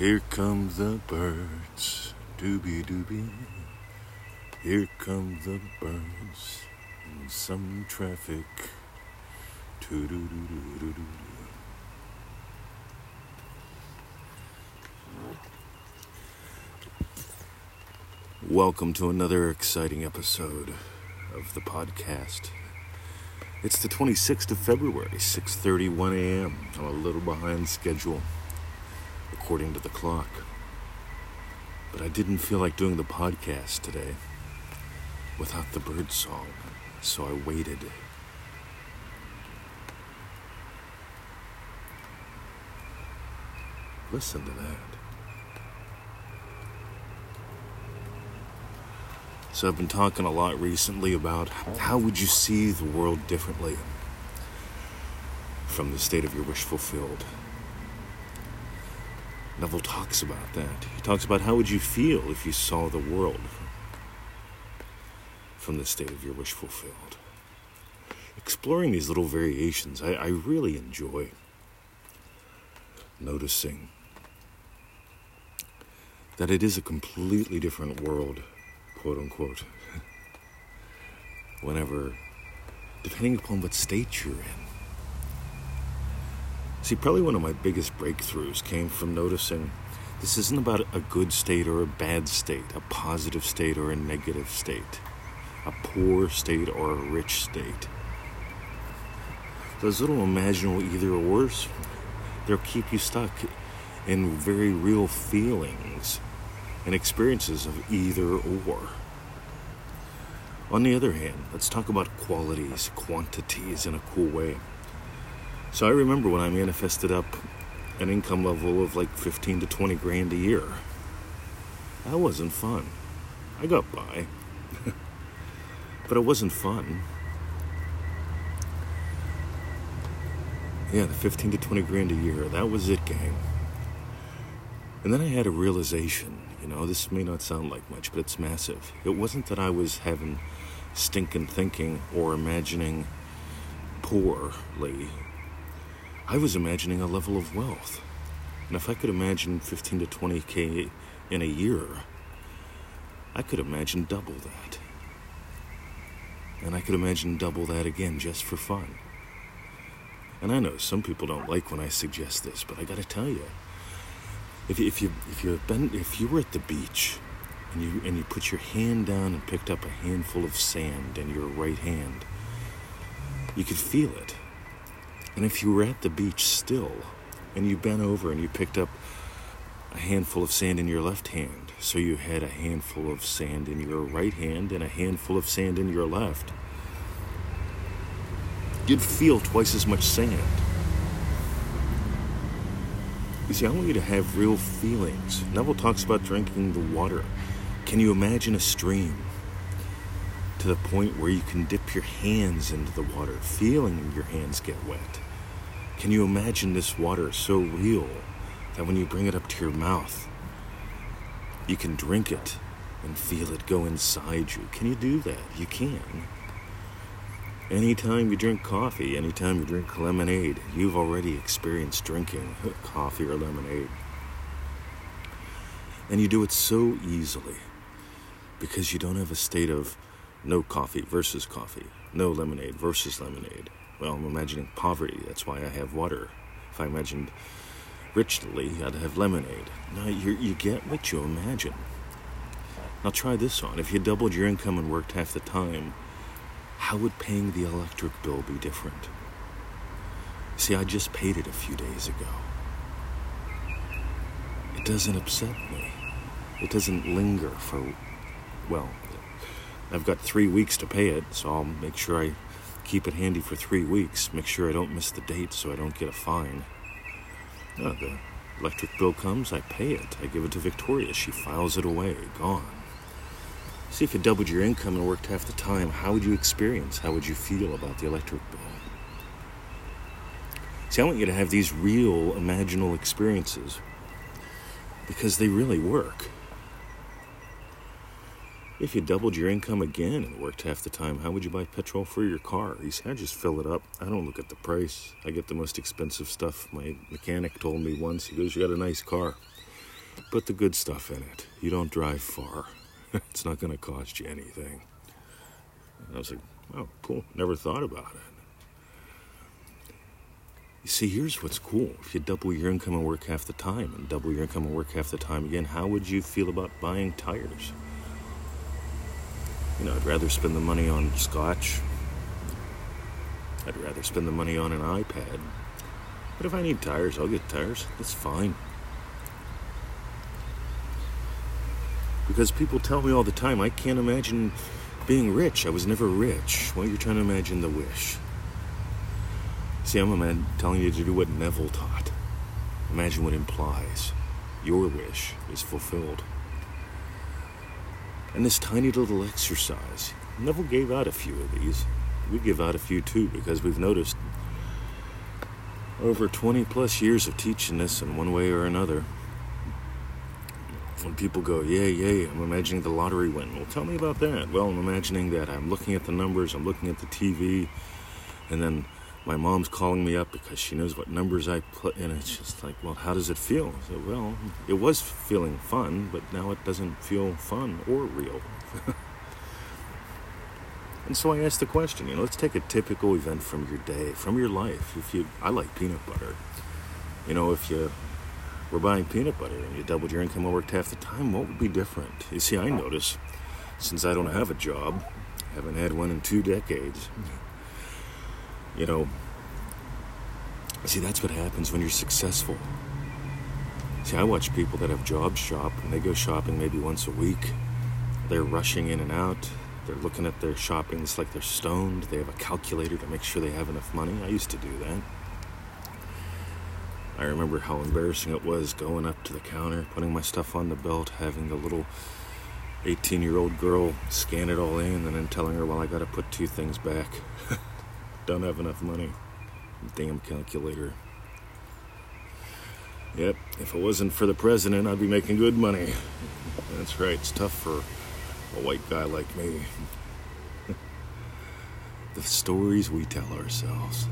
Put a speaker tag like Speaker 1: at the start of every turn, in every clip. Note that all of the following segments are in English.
Speaker 1: Here come the birds, dooby dooby. Here come the birds, and some traffic. Welcome to another exciting episode of the podcast. It's the 26th of February, 6:31 a.m. I'm a little behind schedule according to the clock. But I didn't feel like doing the podcast today without the bird song, so I waited. Listen to that. So I've been talking a lot recently about how would you see the world differently from the state of your wish fulfilled. Neville talks about that. He talks about how would you feel if you saw the world from the state of your wish fulfilled. Exploring these little variations, I, I really enjoy noticing that it is a completely different world, quote unquote, whenever, depending upon what state you're in. See, probably one of my biggest breakthroughs came from noticing this isn't about a good state or a bad state, a positive state or a negative state, a poor state or a rich state. Those little imaginable either ors, they'll keep you stuck in very real feelings and experiences of either or. On the other hand, let's talk about qualities, quantities in a cool way. So I remember when I manifested up an income level of like 15 to 20 grand a year. That wasn't fun. I got by. but it wasn't fun. Yeah, the 15 to 20 grand a year, that was it, gang. And then I had a realization, you know, this may not sound like much, but it's massive. It wasn't that I was having stinking thinking or imagining poorly I was imagining a level of wealth. And if I could imagine 15 to 20k in a year, I could imagine double that. And I could imagine double that again just for fun. And I know some people don't like when I suggest this, but I gotta tell you, if you, if you if you been if you were at the beach and you and you put your hand down and picked up a handful of sand in your right hand, you could feel it. And if you were at the beach still and you bent over and you picked up a handful of sand in your left hand, so you had a handful of sand in your right hand and a handful of sand in your left, you'd feel twice as much sand. You see, I want you to have real feelings. Neville talks about drinking the water. Can you imagine a stream to the point where you can dip your hands into the water, feeling your hands get wet? Can you imagine this water so real that when you bring it up to your mouth, you can drink it and feel it go inside you? Can you do that? You can. Anytime you drink coffee, anytime you drink lemonade, you've already experienced drinking coffee or lemonade. And you do it so easily because you don't have a state of no coffee versus coffee, no lemonade versus lemonade. Well, I'm imagining poverty. That's why I have water. If I imagined richly, I'd have lemonade. Now, you, you get what you imagine. Now try this on. If you doubled your income and worked half the time, how would paying the electric bill be different? See, I just paid it a few days ago. It doesn't upset me. It doesn't linger for, well, I've got three weeks to pay it, so I'll make sure I keep it handy for three weeks. Make sure I don't miss the date so I don't get a fine. Oh, the electric bill comes, I pay it. I give it to Victoria. She files it away. Gone. See, if you doubled your income and worked half the time, how would you experience? How would you feel about the electric bill? See, I want you to have these real imaginal experiences because they really work. If you doubled your income again and worked half the time, how would you buy petrol for your car? You said, I just fill it up. I don't look at the price. I get the most expensive stuff. My mechanic told me once, he goes, You got a nice car. Put the good stuff in it. You don't drive far. it's not going to cost you anything. And I was like, oh, cool. Never thought about it. You see, here's what's cool. If you double your income and work half the time, and double your income and work half the time again, how would you feel about buying tires? You know, I'd rather spend the money on scotch. I'd rather spend the money on an iPad. But if I need tires, I'll get tires. That's fine. Because people tell me all the time, I can't imagine being rich. I was never rich. Well, you're trying to imagine the wish. See, I'm a man telling you to do what Neville taught. Imagine what implies your wish is fulfilled. And this tiny little exercise, Neville gave out a few of these. We give out a few too because we've noticed over 20 plus years of teaching this in one way or another. When people go, yay, yay, I'm imagining the lottery win. Well, tell me about that. Well, I'm imagining that I'm looking at the numbers, I'm looking at the TV, and then my mom's calling me up because she knows what numbers I put in. It's just like, well, how does it feel? I said, well, it was feeling fun, but now it doesn't feel fun or real. and so I asked the question, you know, let's take a typical event from your day, from your life. If you, I like peanut butter. You know, if you were buying peanut butter and you doubled your income and worked half the time, what would be different? You see, I notice since I don't have a job, haven't had one in two decades you know, see, that's what happens when you're successful. See, I watch people that have jobs shop and they go shopping maybe once a week. They're rushing in and out. They're looking at their shopping. It's like they're stoned. They have a calculator to make sure they have enough money. I used to do that. I remember how embarrassing it was going up to the counter, putting my stuff on the belt, having the little 18 year old girl scan it all in, and then telling her, well, I got to put two things back. don't have enough money. Damn calculator. Yep, if it wasn't for the president, I'd be making good money. That's right, it's tough for a white guy like me. the stories we tell ourselves.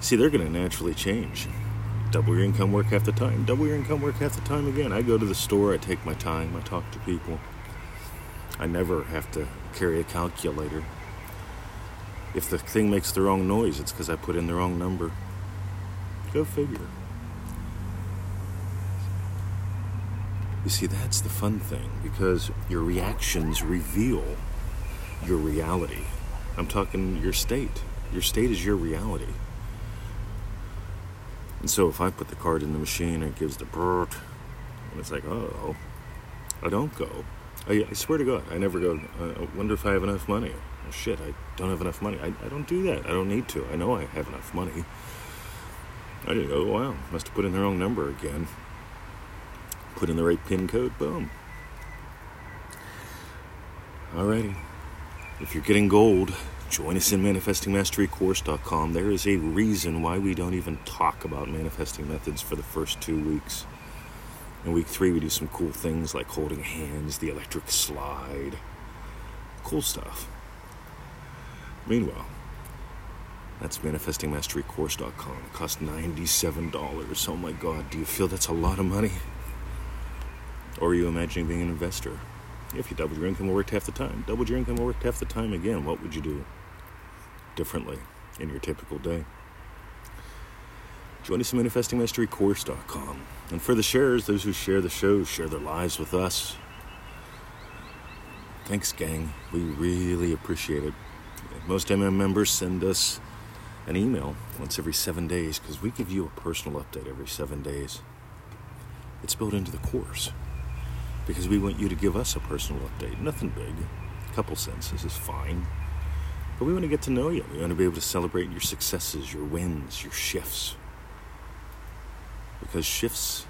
Speaker 1: See, they're going to naturally change. Double your income, work half the time. Double your income, work half the time again. I go to the store, I take my time, I talk to people. I never have to carry a calculator if the thing makes the wrong noise, it's because I put in the wrong number. Go figure. You see, that's the fun thing because your reactions reveal your reality. I'm talking your state. Your state is your reality. And so if I put the card in the machine, and it gives the brrrt, and it's like, oh, I don't go. Oh, I, I swear to God, I never go, uh, I wonder if I have enough money oh shit, I don't have enough money. I, I don't do that. I don't need to. I know I have enough money. I didn't go, wow, must have put in the wrong number again. Put in the right PIN code, boom. Alrighty. If you're getting gold, join us in manifestingmasterycourse.com. There is a reason why we don't even talk about manifesting methods for the first two weeks. In week three, we do some cool things like holding hands, the electric slide, cool stuff. Meanwhile, that's manifestingmasterycourse.com. It costs $97. Oh my God, do you feel that's a lot of money? Or are you imagining being an investor? If you doubled your income and worked half the time, doubled your income and worked half the time again, what would you do differently in your typical day? Join us at manifestingmasterycourse.com. And for the sharers, those who share the show, share their lives with us. Thanks, gang. We really appreciate it. Most MM members send us an email once every seven days because we give you a personal update every seven days. It's built into the course because we want you to give us a personal update. Nothing big, a couple sentences is fine. But we want to get to know you. We want to be able to celebrate your successes, your wins, your shifts. Because shifts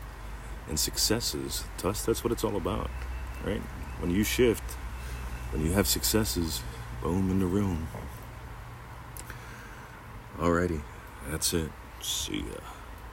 Speaker 1: and successes, to us, that's what it's all about, right? When you shift, when you have successes, boom in the room. Alrighty, that's it. See ya.